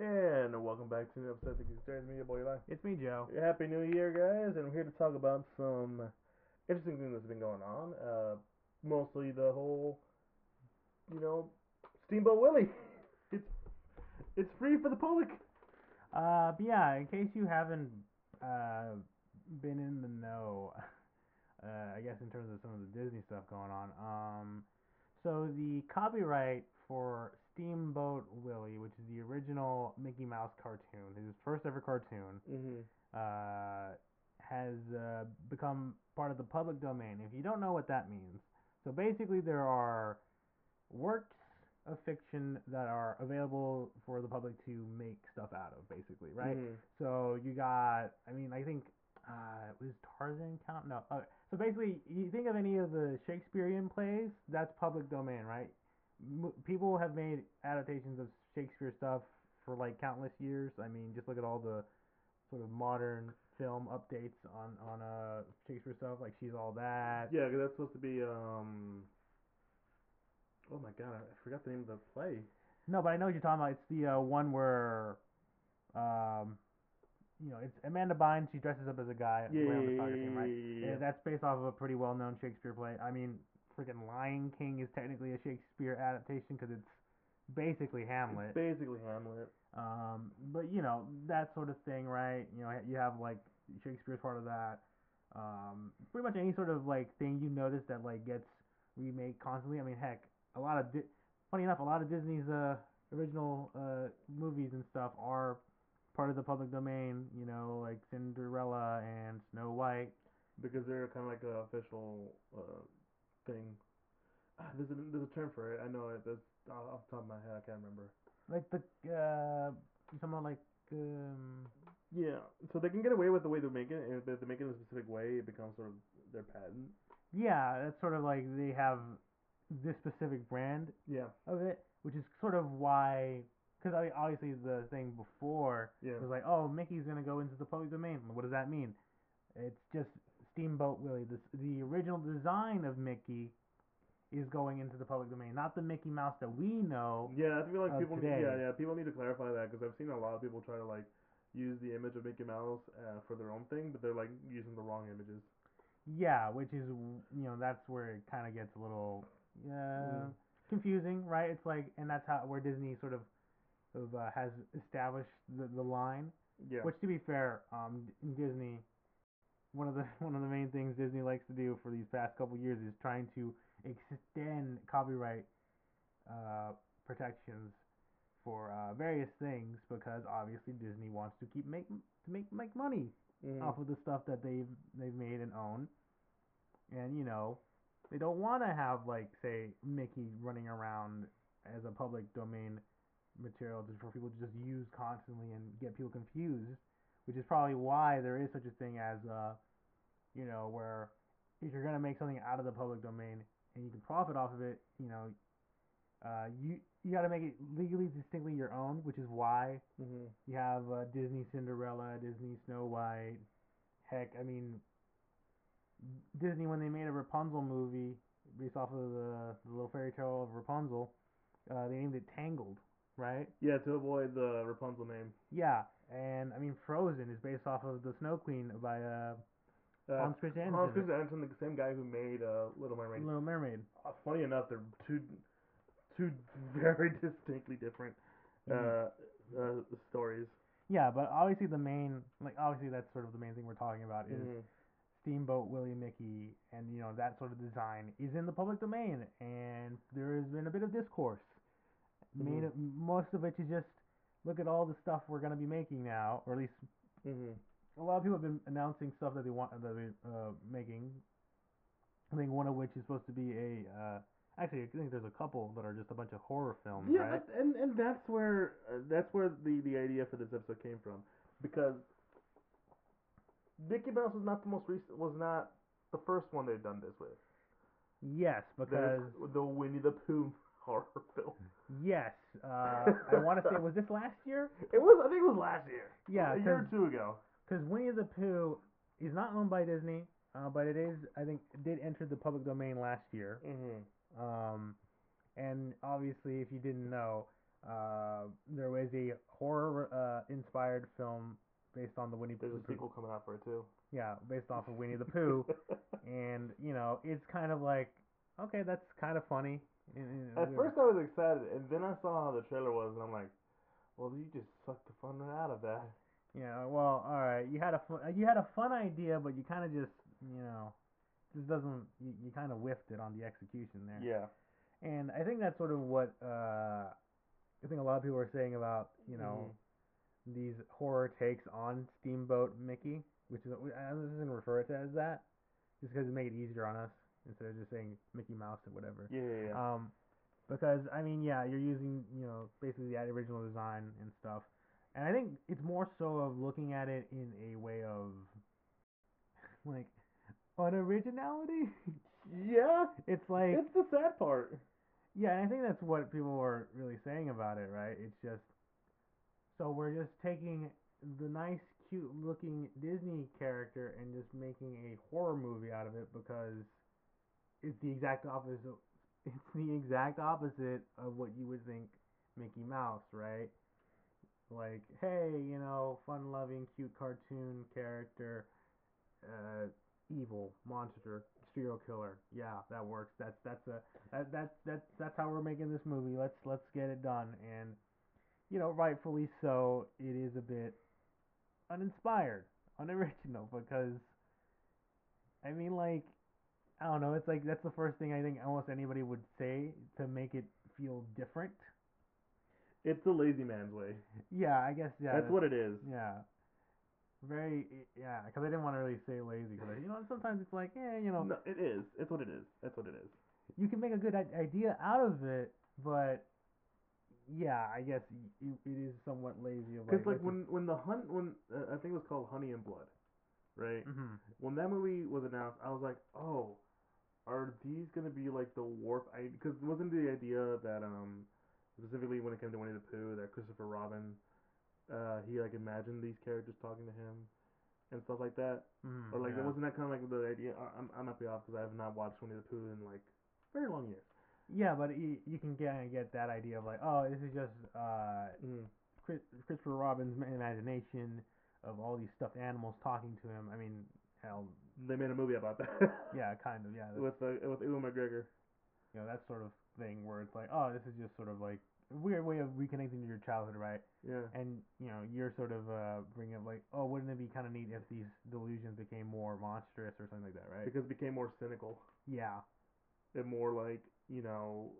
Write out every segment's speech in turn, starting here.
And welcome back to the episode of the Concerns Me, your boy Eli. It's me, Joe. Happy New Year, guys, and we're here to talk about some interesting things that's been going on. Uh, mostly the whole, you know, Steamboat Willie. It's it's free for the public. Uh, but yeah, in case you haven't uh, been in the know, uh, I guess in terms of some of the Disney stuff going on, um, so the copyright for Steamboat Willie, which is the original Mickey Mouse cartoon, his first ever cartoon, Mm-hmm. uh, has uh, become part of the public domain. If you don't know what that means, so basically there are works of fiction that are available for the public to make stuff out of, basically, right? Mhm. So you got, I mean, I think, uh, was Tarzan count? No. Uh, so basically, you think of any of the Shakespearean plays, that's public domain, right? People have made adaptations of Shakespeare stuff for like countless years. I mean, just look at all the sort of modern film updates on on uh Shakespeare stuff, like She's All That. Yeah, 'cause that's supposed to be um. Oh my god, I forgot the name of the play. No, but I know what you're talking about. It's the uh, one where, um, you know, it's Amanda Bynes. She dresses up as a guy. Yeah, yeah, yeah, right? yeah, Yeah, yeah. that's based off of a pretty well-known Shakespeare play. I mean, freaking Lion King is technically a Shakespeare adaptation because it's basically Hamlet. It's basically Hamlet. Um, but you know that sort of thing, right? You know, you have like Shakespeare's part of that. Um, pretty much any sort of like thing you notice that like gets remade constantly. I mean, heck, a lot of Di- funny enough, a lot of Disney's uh original uh movies and stuff are part of the public domain. You know, like Cinderella and Snow White. because they're kind of like a official uh, thing. There's a there's a term for it. I know it. That's off the top of my head. I can't remember. Like the uh, you talking about like um. Yeah, so they can get away with the way they make it, and if they make it in a specific way, it becomes sort of their patent. Yeah, that's sort of like they have this specific brand Yeah, of it, which is sort of why, because I mean, obviously the thing before yeah, was like, oh, Mickey's gonna go into the public domain. What does that mean? It's just Steamboat Willie. This, the original design of Mickey is going into the public domain, not the Mickey Mouse that we know. yeah. I feel like people, today. yeah, yeah, people need to clarify that because I've seen a lot of people try to like use the image of Mickey Mouse uh, for their own thing, but they're like using the wrong images. Yeah, which is you know that's where it kind of gets a little uh, Mm. confusing, right? It's like, and that's how where Disney sort of, of uh, has established the, the line. Yeah, Which, to be fair, um, in Disney, one of the one of the main things Disney likes to do for these past couple years is trying to extend copyright uh, protections for uh, various things because obviously Disney wants to keep make to make make money Mhm. off of the stuff that they've they've made and own, and you know they don't want to have like say Mickey running around as a public domain material just for people to just use constantly and get people confused, which is probably why there is such a thing as uh you know where if you're gonna make something out of the public domain and you can profit off of it, you know. Uh, you you got to make it legally distinctly your own, which is why Mhm. you have uh, Disney Cinderella, Disney Snow White. Heck, I mean, Disney when they made a Rapunzel movie based off of the, the little fairy tale of Rapunzel, uh, they named it Tangled, right? Yeah, to avoid the Rapunzel name. Yeah, and I mean Frozen is based off of the Snow Queen by uh, Uh, Hans Christian Hans Christian Andersen, the same guy who made uh, Little Mermaid. Little Mermaid. Uh, funny enough, they're two two very distinctly different uh, Mhm. uh, stories. Yeah, but obviously the main, like obviously that's sort of the main thing we're talking about is Mhm. Steamboat Willie Mickey and you know that sort of design is in the public domain and there has been a bit of discourse. Main, most of it is just look at all the stuff we're gonna be making now, or at least Mhm. a lot of people have been announcing stuff that they want that they're uh, making. I think one of which is supposed to be a uh, actually I think there's a couple that are just a bunch of horror films, Yeah, right? and and that's where uh, that's where the the idea for this episode came from because Mickey Mouse was not the most recent was not the first one they've done this with. Yes, because the Winnie the Pooh horror film. yes, uh, I want to say was this last year? It was I think it was last year. Yeah, a year or two ago. Because Winnie the Pooh is not owned by Disney, uh, but it is, I think, it did enter the public domain last year. Mm-hmm. Um, and obviously, if you didn't know, Uh, there was a horror uh, inspired film based on the Winnie There's the a Pooh. sequel coming out for it too. Yeah, based off of Winnie the Pooh, and you know it's kind of like okay, that's kind of funny. In- in a At first I was excited, and then I saw how the trailer was, and I'm like, well, you just sucked the fun right out of that. Yeah, well, all right. You had a fun, you had a fun idea, but you kind of just, you know, just doesn't. You, you kind of whiffed it on the execution there. Yeah. And I think that's sort of what uh, I think a lot of people are saying about, you know, Mm-hmm. these horror takes on Steamboat Mickey, which is I'm just gonna refer it to as that, just because it make it easier on us instead of just saying Mickey Mouse or whatever. Yeah, yeah, yeah. Um, because I mean, yeah, you're using you know basically the original design and stuff, and I think it's more so of looking at it in a way of like unoriginality. yeah. it's like It's the sad part. yeah, and I think that's what people were really saying about it, right? It's just so we're just taking the nice, cute looking Disney character and just making a horror movie out of it because it's the exact opposite. It's the exact opposite of what you would think Mickey Mouse, right? Like, hey, you know, fun-loving, cute cartoon character, uh, evil monster, serial killer. Yeah, that works. That's that's a that that's that's that's how we're making this movie. Let's let's get it done. And you know, rightfully so, it is a bit uninspired, unoriginal because I mean like I don't know, it's like that's the first thing I think almost anybody would say to make it feel different. It's the lazy man's way. Yeah, I guess yeah. That's what it is. Yeah. Very yeah, because I didn't want to really say lazy because you know sometimes it's like yeah you know No, it is. It's what it is. That's what it is. you can make a good idea out of it, but yeah, I guess it, it is somewhat lazy. Because like, like when when the hunt when uh, I think it was called Honey and Blood, right? hmm When that movie was announced, I was like, oh, are these gonna be like the warp? I because wasn't the idea that um specifically when it came to Winnie the Pooh that Christopher Robin, uh he like imagined these characters talking to him and stuff like that, hmm or like yeah. wasn't that kind of like the idea? I, I'm I might be off because I have not watched Winnie the Pooh in like very long years. yeah, but you, you can kind of get that idea of like oh this is just uh Mm. Chris, Christopher Robin's imagination of all these stuffed animals talking to him. I mean hell They made a movie about that. yeah kind of yeah with uh, with Ewan McGregor. you know that sort of thing where it's like oh this is just sort of like a weird way of reconnecting to your childhood right Yeah. and you know you're sort of uh bringing up like oh wouldn't it be kind of neat if these delusions became more monstrous or something like that right Because it became more cynical. yeah and more like you know,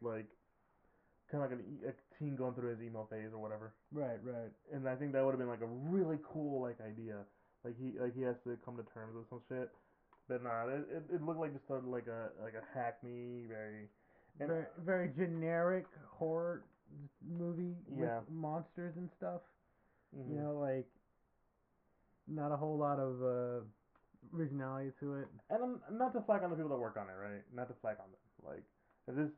like kind of like an, a teen going through his emo phase or whatever. right right And I think that would have been like a really cool like idea. Like he like he has to come to terms with some shit. But nah, it it, it looked like just of like a like a hackney very. And- very very generic horror movie Yeah. with monsters and stuff mhm. you know like not a whole lot of uh originality to it And I'm not to flag on the people that work on it, right? Not to flag on them. Like if this,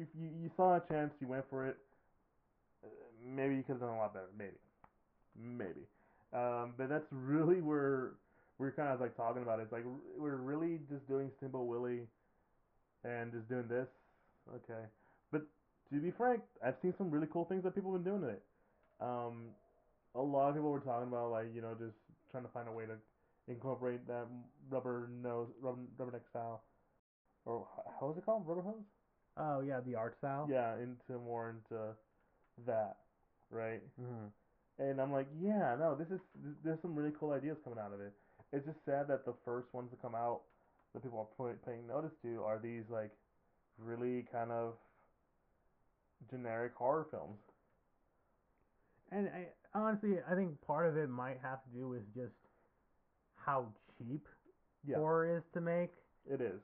if you you saw a chance, you went for it. uh, Maybe you could have done a lot better. Maybe, maybe. Um, but that's really where we're kind of like talking about. It's like we're really just doing Steamboat Willie, and just doing this. Okay, but to be frank, I've seen some really cool things that people have been doing to it. Um, a lot of people were talking about like you know just trying to find a way to incorporate that rubber nose, rubber, rubber neck style, or how is it called? Rubber hose? oh yeah the art style Yeah, into more into that, right? hmm And I'm like, yeah, no, this is there's some really cool ideas coming out of it. It's just sad that the first ones to come out that people are pay- paying notice to are these like really kind of generic horror films. And I honestly, I think part of it might have to do with just how cheap Yeah, horror is to make. it is.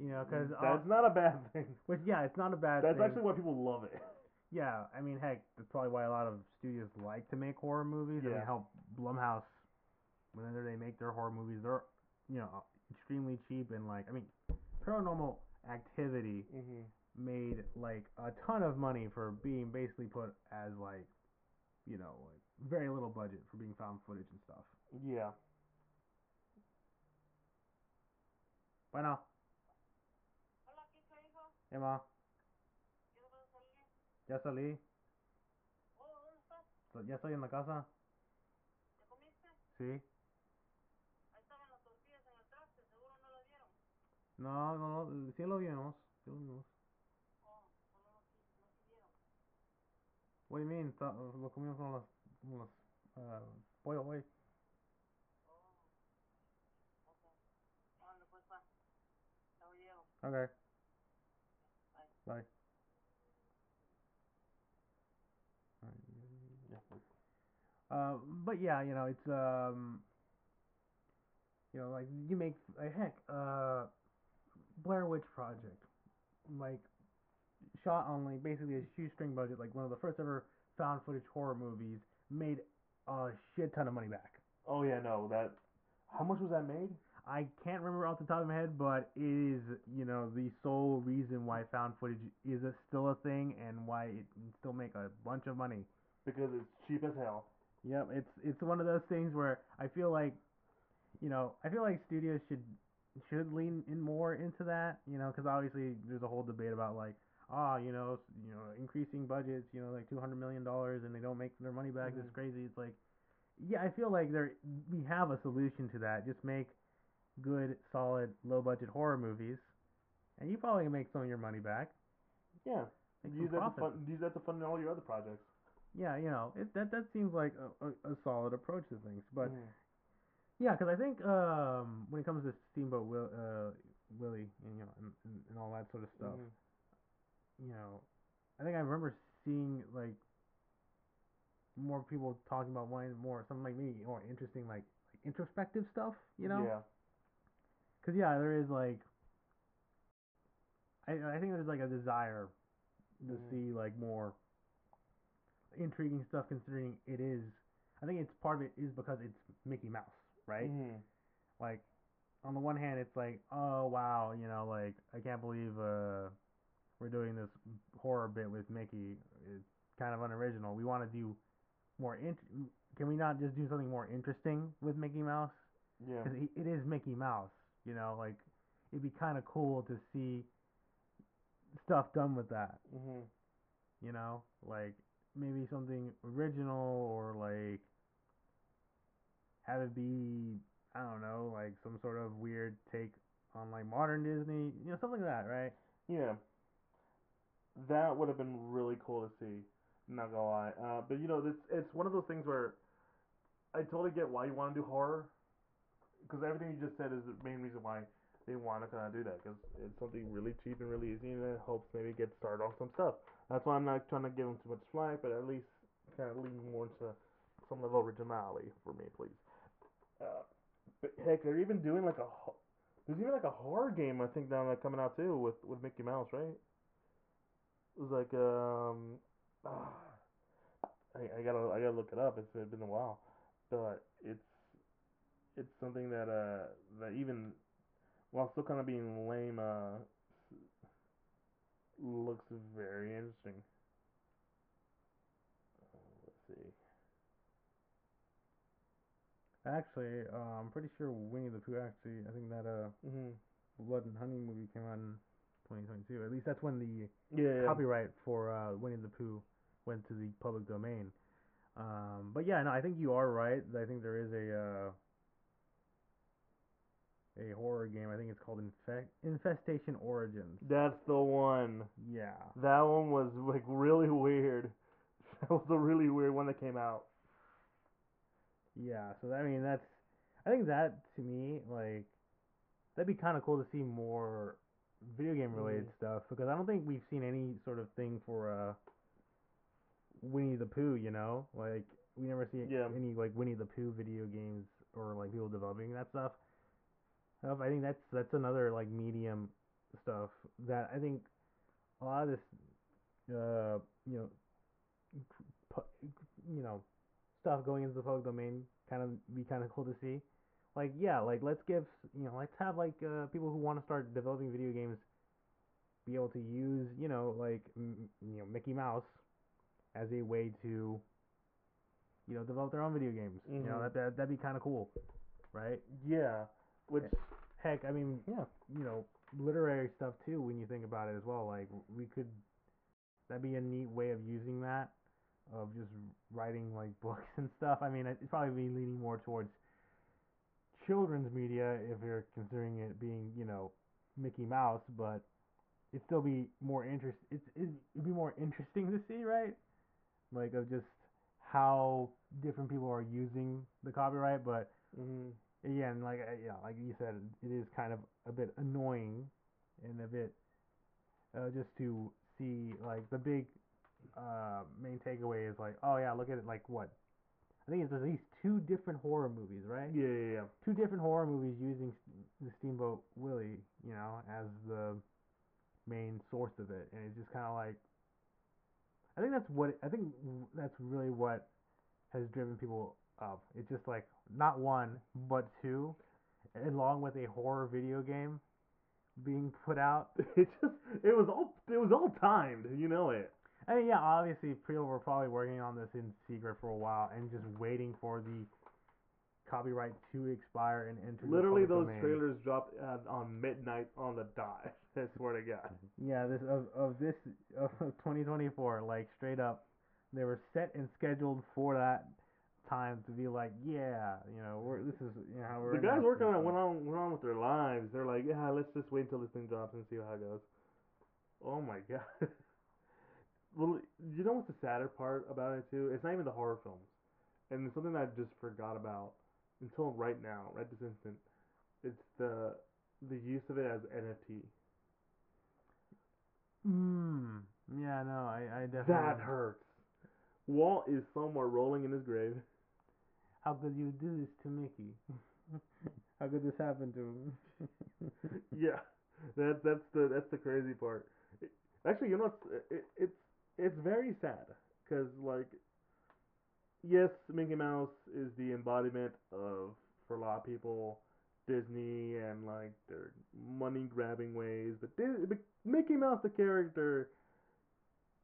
You know, because mm-hmm. uh, that's not a bad thing. which yeah, it's not a bad. That's thing. actually why people love it. Yeah. I mean, heck, that's probably why a lot of studios like to make horror movies. I mean, Yeah. how Blumhouse, whenever they make their horror movies, they're you know extremely cheap and like I mean, Paranormal Activity hmm made like a ton of money for being basically put as like, you know, like very little budget for being found footage and stuff. Yeah. Bueno, Hola, ¿qué hijo? Emma. ¿Ya salí. Oh, ¿dónde estás? Ya estoy en la casa. ¿Ya comiste? Sí. Ahí estaban las tortillas en el traste, seguro no las. No, no, no. Sí lo vimos. Sí lo vimos. Oh, pues no, no quisieron. What do you mean? Lo comimos con los, con los uh, pollo, güey. Oh, ok. Pues va. Luego llego. Okay. Bye. Bye. Uh, but yeah, you know, it's um, you know, like you make like, heck, uh, Blair Witch Project, like shot on like basically a shoestring budget, like one of the first ever found footage horror movies, made a shit ton of money back. Oh yeah, no, that. How much was that made? I can't remember off the top of my head, but it is, you know, the sole reason why found footage is a, still a thing and why it can still make a bunch of money. Because it's cheap as hell. Yep, it's it's one of those things where I feel like, you know, I feel like studios should should lean in more into that, you know, because obviously there's a whole debate about like, ah, you know, you know, increasing budgets, you know, like two hundred million dollars and they don't make their money back. It's Mhm. crazy. It's like, yeah, I feel like there we have a solution to that. Just make good, solid, low budget horror movies, and you probably can make some of your money back. Yeah. Make Use that to fund. Use that to fund all your other projects. Yeah, you know, it, that that seems like a, a, a solid approach to things, but. Mhm. Yeah, because I think um, when it comes to Steamboat Will, uh, Willie and you know and, and, and all that sort of stuff, Mhm. you know, I think I remember seeing like more people talking about wanting more something like me more interesting like, like introspective stuff, you know? Yeah. Cause yeah, there is like, I I think there's like a desire to Mhm. see like more intriguing stuff. Considering it is, I think it's part of it is because it's Mickey Mouse, right? Mhm. like on the one hand it's like oh wow you know like i can't believe uh we're doing this horror bit with mickey it's kind of unoriginal we want to do more int- can we not just do something more interesting with mickey mouse Yeah. because it is mickey mouse you know like it'd be kind of cool to see stuff done with that Mhm. you know like maybe something original or like have it be i don't know like some sort of weird take on like modern disney you know something like that right Yeah. That would have been really cool to see. Not gonna lie. Uh, but you know, it's it's one of those things where I totally get why you want to do horror, because everything you just said is the main reason why they want to kind of do that. Because it's something really cheap and really easy, and it helps maybe get started on some stuff. That's why I'm not trying to give them too much slack, but at least kind of lean more into some level of originality for me, please. Uh, but heck, they're even doing like a there's even like a horror game I think now like coming out too with with Mickey Mouse, right? It was like um, ah, I I gotta I gotta look it up. It's been a while, but it's it's something that uh that even while still kind of being lame uh looks very interesting. Uh, let's see. actually uh, i'm pretty sure winnie the pooh actually i think that uh Mhm. blood and honey movie came out in 2022 at least that's when the Yeah. yeah. copyright for uh, Winnie the Pooh went to the public domain. Um, but yeah, no, I think you are right. I think there is a uh, a horror game. I think it's called Infect Infestation Origins. That's the one. Yeah. That one was like really weird. That was a really weird one that came out. Yeah. So I mean, that's I think that to me like that'd be kind of cool to see more video game related Mhm. stuff because I don't think we've seen any sort of thing for uh Winnie the Pooh. You know, like we never see Yeah. any like Winnie the Pooh video games or like people developing that stuff. Stuff, I think that's that's another like medium stuff that I think a lot of this uh you know pu- you know stuff going into the public domain kind of be kind of cool to see. Like yeah, like let's give you know let's have like uh, people who want to start developing video games be able to use you know like m- you know Mickey Mouse as a way to you know develop their own video games. You know Mhm. that, that that'd be kind of cool, right? Yeah. Which Heck, I mean, yeah. you know, literary stuff too. When you think about it as well, like we could that'd be a neat way of using that, of just writing like books and stuff. I mean, it'd probably be leaning more towards children's media if you're considering it being, you know, Mickey Mouse, but it'd still be more interest. It's it'd be more interesting to see, right? Like of just how different people are using the copyright, but mm-hmm. Hmm again, like uh, yeah, like you said, it is kind of a bit annoying and a bit uh, just to see like the big uh, main takeaway is like, oh yeah, look at it, like what? I think it's at least two different horror movies, right? Yeah, yeah, yeah. Two different horror movies using the Steamboat Willie, you know, as the main source of it, and it's just kind of like, I think that's what I think that's really what has driven people up. It's just like not one but two, along with a horror video game being put out. It just it was all it was all timed, you know it. I mean, yeah, obviously people were probably working on this in secret for a while and just waiting for the copyright to expire and enter. Literally, those domain. trailers dropped at, on midnight on the dot. I swear to God. Yeah, this of of this of 2024, like straight up, they were set and scheduled for that time to be like, yeah, you know, we're this is you know how we're The guys working on it went on went on with their lives. They're like, yeah, let's just wait until this thing drops and see how it goes. Oh my God. well, you know what's the sadder part about it too? It's not even the horror films, and it's something I just forgot about until right now, right this instant. It's the the use of it as NFT. Mm, yeah, no, I I definitely. That hurts. Walt is somewhere rolling in his grave. How could you do this to Mickey? how could this happen to him? yeah, that that's the that's the crazy part. It- actually, you know, what's, it, it's it's very sad because like, yes, Mickey Mouse is the embodiment of for a lot of people Disney and like their money grabbing ways, but, but Mickey Mouse the character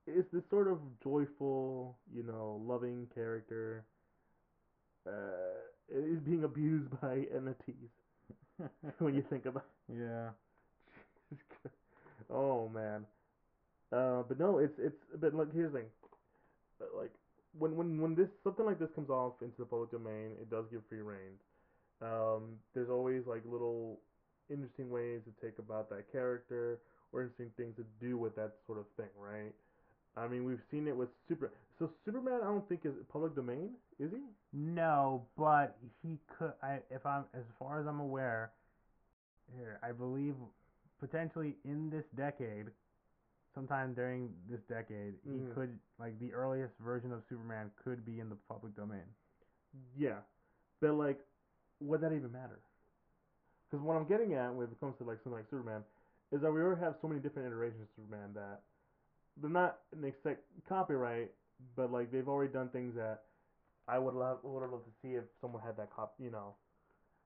is this sort of joyful, you know, loving character. Uh, is being abused by entities. when you think about yeah. oh man. Uh, but no, it's it's but like here's the thing. Like when when when this something like this comes off into the public domain, it does give free reign. Um, there's always like little interesting ways to take about that character or interesting things to do with that sort of thing, right? I mean, we've seen it with Super. So Superman, I don't think is public domain, is he? No, but he could. I if I'm as far as I'm aware, here I believe potentially in this decade, sometime during this decade, he mm-hmm. could like the earliest version of Superman could be in the public domain. Yeah, but like, would that even matter? Because what I'm getting at when it comes to like something like Superman is that we already have so many different iterations of Superman that they're not an exact copyright, but like they've already done things that I would love would love to see if someone had that cop, you know,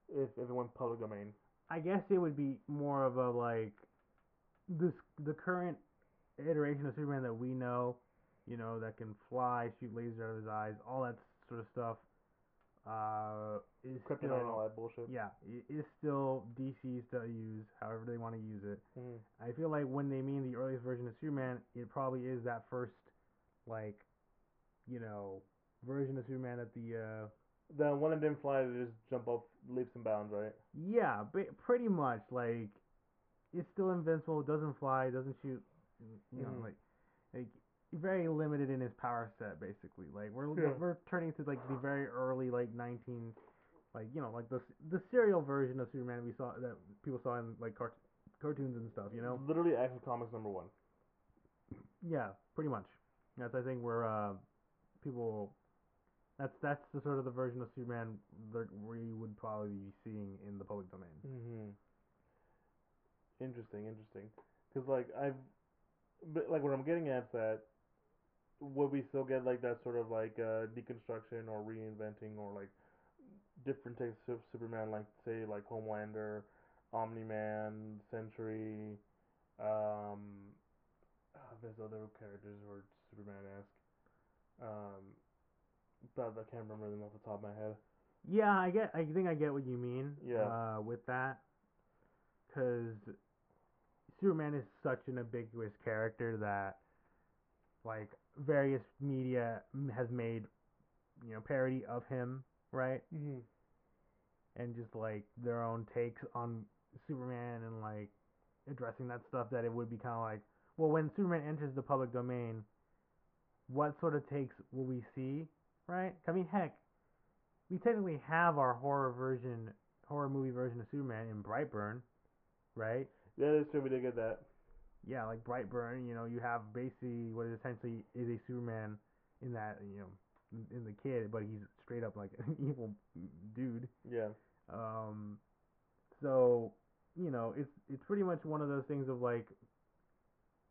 if if it went public domain. I guess it would be more of a like this the current iteration of Superman that we know, you know, that can fly, shoot lasers out of his eyes, all that sort of stuff. Uh, is Kryptonite still, and all that bullshit. yeah, it is still DC's to use however they want to use it. Mhm. I feel like when they mean the earliest version of Superman, it probably is that first, like, you know, version of Superman that the uh, The one that didn't fly, they just jump off leaps and bounds, right? Yeah, ba- pretty much. Like, it's still invincible. Doesn't fly. Doesn't shoot. You know, Mhm. like, like very limited in his power set. Basically, like we're Yeah. we're turning to like the very early like 19, like you know, like the the serial version of Superman we saw that people saw in like cart- cartoons and stuff. You know. Literally, Action Comics number one. Yeah, pretty much. That's I think where uh, people. That's that's the sort of the version of Superman that we would probably be seeing in the public domain. Mm-hmm. Interesting, interesting. Because like I've, but like what I'm getting at is that would we still get like that sort of like uh, deconstruction or reinventing or like different takes of Superman, like say like Homelander, Omni Man, Sentry, um, ah, there's other characters who are Superman esque. Um, but I can't remember them off the top of my head. Yeah, I get. I think I get what you mean. Yeah. Uh, with that, because Superman is such an ambiguous character that like various media has made you know parody of him, right? Mm-hmm. And just like their own takes on Superman and like addressing that stuff that it would be kind of like, well, when Superman enters the public domain, what sort of takes will we see, right? I mean, heck, we technically have our horror version, horror movie version of Superman in Brightburn, right? Yeah, that's true. We did get that. yeah, like Brightburn, you know, you have basically what essentially is a Superman in that, you know, in- in the kid, but he's straight up like an evil dude. Yeah. Um, so you know, it's it's pretty much one of those things of like,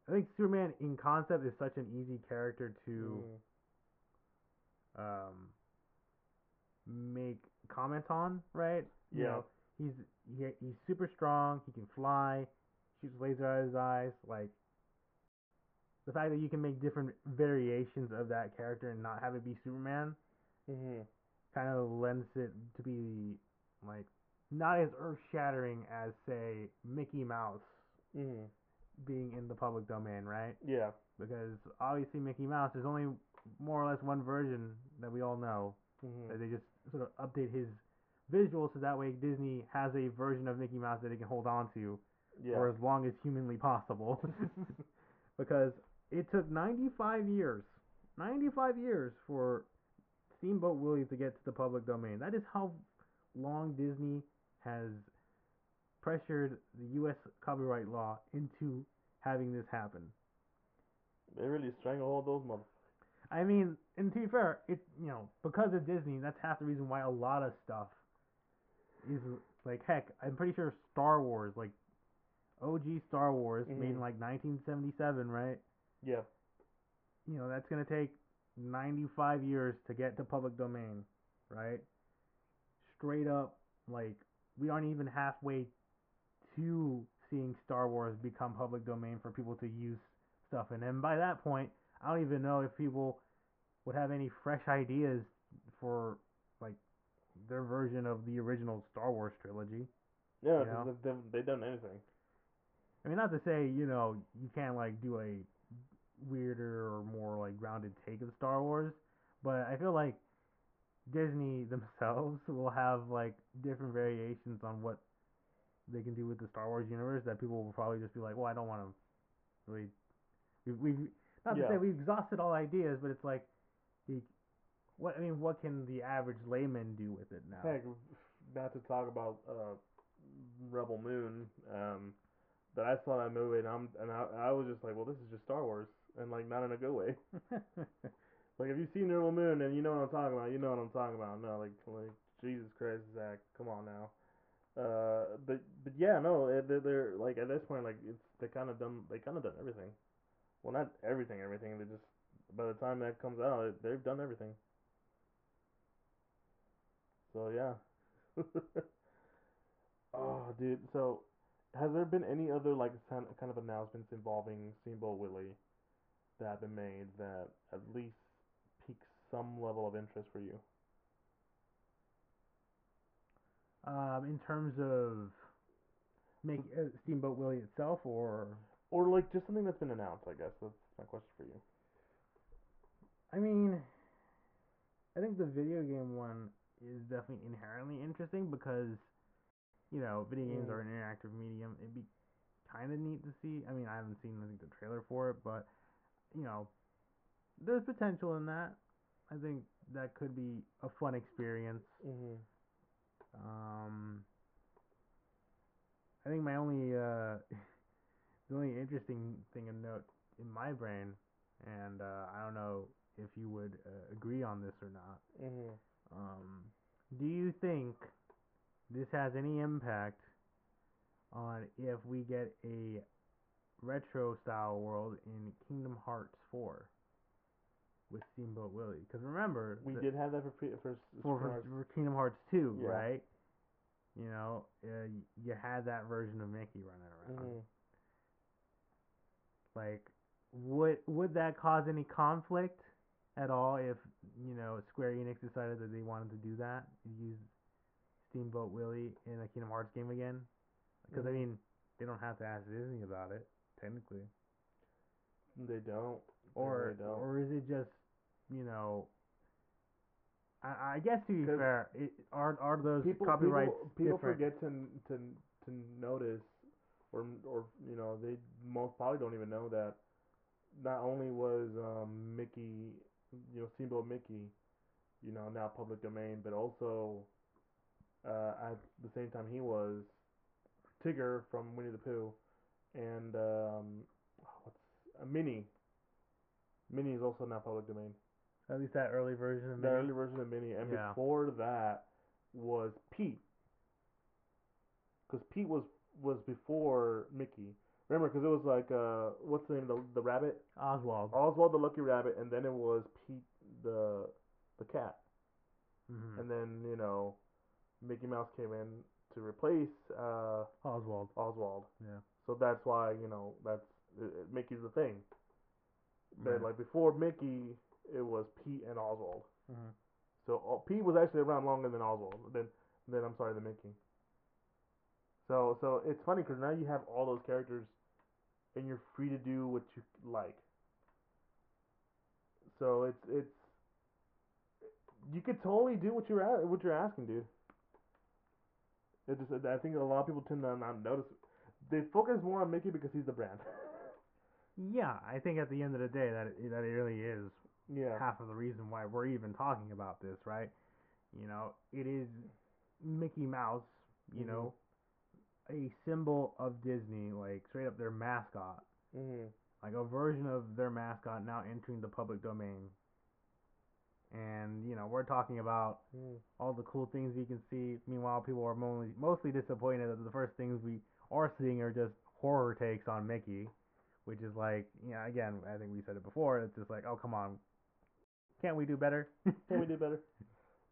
I think Superman in concept is such an easy character to Mhm. um make comment on, right? You Yeah. know, he's he, he's super strong. He can fly. Shoots laser out of his eyes. Like the fact that you can make different variations of that character and not have it be Superman Mm-hmm. kind of lends it to be like not as earth shattering as say Mickey Mouse Mm-hmm. Being in the public domain, right? Yeah. Because obviously Mickey Mouse, there's only more or less one version that we all know. Mm-hmm. that they just sort of update his visuals so that way Disney has a version of Mickey Mouse that they can hold on to Yeah. for as long as humanly possible. because it took 95 years, 95 years for Steamboat Willie to get to the public domain. That is how long Disney has pressured the U.S. copyright law into having this happen. they really stranglehold those mother. I mean, and to be fair, it you know because of Disney, that's half the reason why a lot of stuff is like heck. I'm pretty sure Star Wars, like OG Star Wars, mm-hmm. made in like 1977, right? Yeah. You know that's gonna take 95 years to get to public domain, right? Straight up, like we aren't even halfway to seeing Star Wars become public domain for people to use stuff in. And by that point, I don't even know if people would have any fresh ideas for like their version of the original Star Wars trilogy. Yeah. You know? they've, they've done anything. I mean, not to say you know you can't like do a weirder or more like grounded take of Star Wars, but I feel like Disney themselves will have like different variations on what they can do with the Star Wars universe that people will probably just be like, well, I don't want to really. We've, we've not to say we've exhausted all ideas, but it's like, the, what I mean, what can the average layman do with it now? Heck, not to talk about uh, Rebel Moon. Um, but I saw that movie and I'm and I, I was just like, well, this is just Star Wars, and like not in a good way. Like if you've seen Rebel Moon and you know what I'm talking about, you know what I'm talking about. No, like like Jesus Christ, Zack, come on now. Uh, but but yeah, no, they're, they're like at this point, like it's they kind of done they kind of done everything. Well, not everything, everything. They just by the time that comes out, they've done everything. So yeah. oh, dude. So, has there been any other like kind of announcements involving Steamboat Willie that have been made that at least pique some level of interest for you? Um, in terms of make uh, Steamboat Willie itself, or Or like just something that's been announced, I guess. That's my question for you. I mean, I think the video game one is definitely inherently interesting because, you know, video games Mm. are an interactive medium. It'd be kind of neat to see. I mean, I haven't seen I think the trailer for it, but you know, there's potential in that. I think that could be a fun experience. Mm-hmm. Um, I think my only uh, the only interesting thing to note in my brain, and uh, I don't know if you would uh, agree on this or not. Mm-hmm. Um, do you think this has any impact on if we get a retro style world in Kingdom Hearts 4 with Steamboat Willie? Because remember, We the- did have that for pre- for, for, for for, Kingdom Hearts 2, Yeah. right? You know, uh, you had that version of Mickey running around. Mhm. Like, would would that cause any conflict at all if you know Square Enix decided that they wanted to do that, use Steamboat Willie in a Kingdom Hearts game again? Because I Mhm. mean, they don't have to ask Disney about it technically. They don't. or really don't. or is it just you know? I, I guess to be 'Cause fair, it, are are those people copyrights people, people different? forget to to to notice or or you know they most probably don't even know that not only was um, Mickey you know Steamboat Mickey you know now public domain but also uh, at the same time he was Tigger from Winnie the Pooh and um, what's uh, Minnie Minnie is also now public domain At least that early version of the early version of Minnie, and Yeah. before that was Pete, because Pete was was before Mickey. Remember, because it was like uh, what's the name? The the rabbit, Oswald. Oswald the Lucky Rabbit, and then it was Pete the the cat, hmm and then you know Mickey Mouse came in to replace uh, Oswald. Oswald. Yeah. So that's why you know that's uh, Mickey's the thing. But Right. like before Mickey, it was Pete and Oswald. Mhm. So uh, Pete was actually around longer than Oswald. Then, then I'm sorry, the Mickey. So, so it's funny because now you have all those characters, and you're free to do what you like. So it's it's you could totally do what you're at, what you're asking, dude. It just I think a lot of people tend to not notice. They focus more on Mickey because he's the brand. Yeah, I think at the end of the day that that it really is yeah. half of the reason why we're even talking about this, right? You know, it is Mickey Mouse, you Mhm. know, a symbol of Disney, like straight up their mascot, hmm like a version of their mascot now entering the public domain. And you know, we're talking about mm all the cool things you can see. Meanwhile, people are mostly mostly disappointed that the first things we are seeing are just horror takes on Mickey, which is like, you know, again, I think we said it before. It's just like, oh come on, can't we do better? Can't we do better?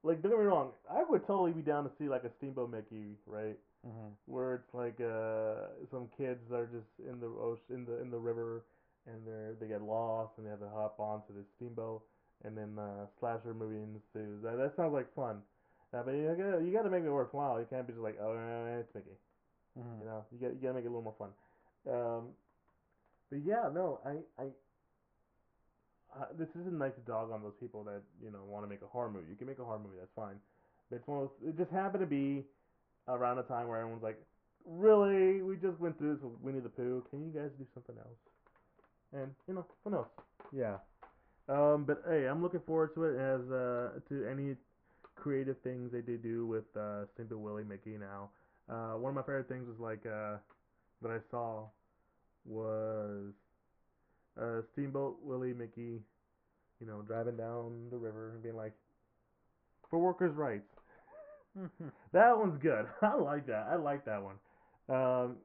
Like, don't get me wrong. I would totally be down to see like a Steamboat Mickey, right? mm-hmm. Where it's like uh some kids are just in the ocean, in the in the river, and they're they get lost and they have to hop onto the steamboat, and then uh, slasher movie ensues. That that sounds like fun. Uh, but you gotta you gotta make it worthwhile. You can't be just like, oh, it's Mickey. Mm-hmm. You know, you got you gotta make it a little more fun. Um, but yeah, no, I I. Uh, this isn't like to dog on those people that you know want to make a horror movie. You can make a horror movie, that's fine. But it's one of those, it just happened to be around a time where everyone's like, "Really? We just went through this with Winnie the Pooh. Can you guys do something else?" And you know, who knows? Yeah. Um, but hey, I'm looking forward to it as uh, to any creative things they did do with uh, Steamboat Willie Mickey now. Uh, one of my favorite things was like uh, that I saw was uh, Steamboat Willie Mickey, you know, driving down the river and being like, "For workers' rights." That one's good. I like that. I like that one. Um,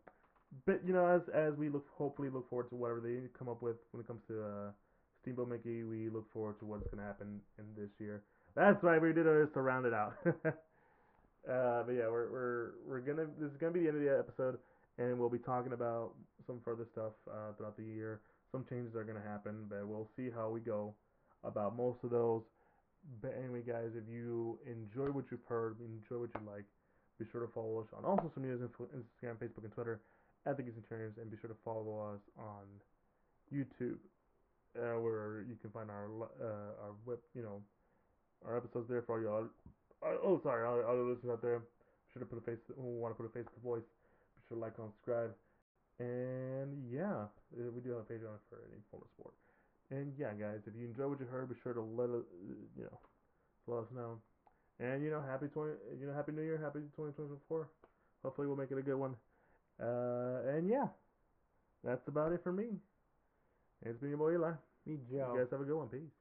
but you know, as as we look, hopefully look forward to whatever they come up with when it comes to uh, Steamboat Mickey. We look forward to what's going to happen in this year. That's right. We did it to round it out. uh, but yeah, we're we're we're gonna. This is gonna be the end of the episode, and we'll be talking about some further stuff uh, throughout the year. Some changes are gonna happen, but we'll see how we go about most of those. But anyway, guys, if you enjoy what you've heard, enjoy what you like, be sure to follow us on all social medias, info- Instagram, Facebook, and Twitter at the Geeks and Trainers, and be sure to follow us on YouTube, uh, where you can find our uh, our web, you know, our episodes there for all you. all- Uh, oh, sorry, all the listeners out there. Be sure to put a face. Want to put a face to the voice? Be sure to like and subscribe. And yeah, uh, we do have a Patreon for any form of sport. And yeah, guys, if you enjoy what you heard, be sure to let us, you know, let us know. And you know, happy twenty, you know, happy New Year, happy twenty twenty four. Hopefully, we'll make it a good one. Uh, and yeah, that's about it for me. It's been your boy Eli. Me, Joe. You guys have a good one. Peace.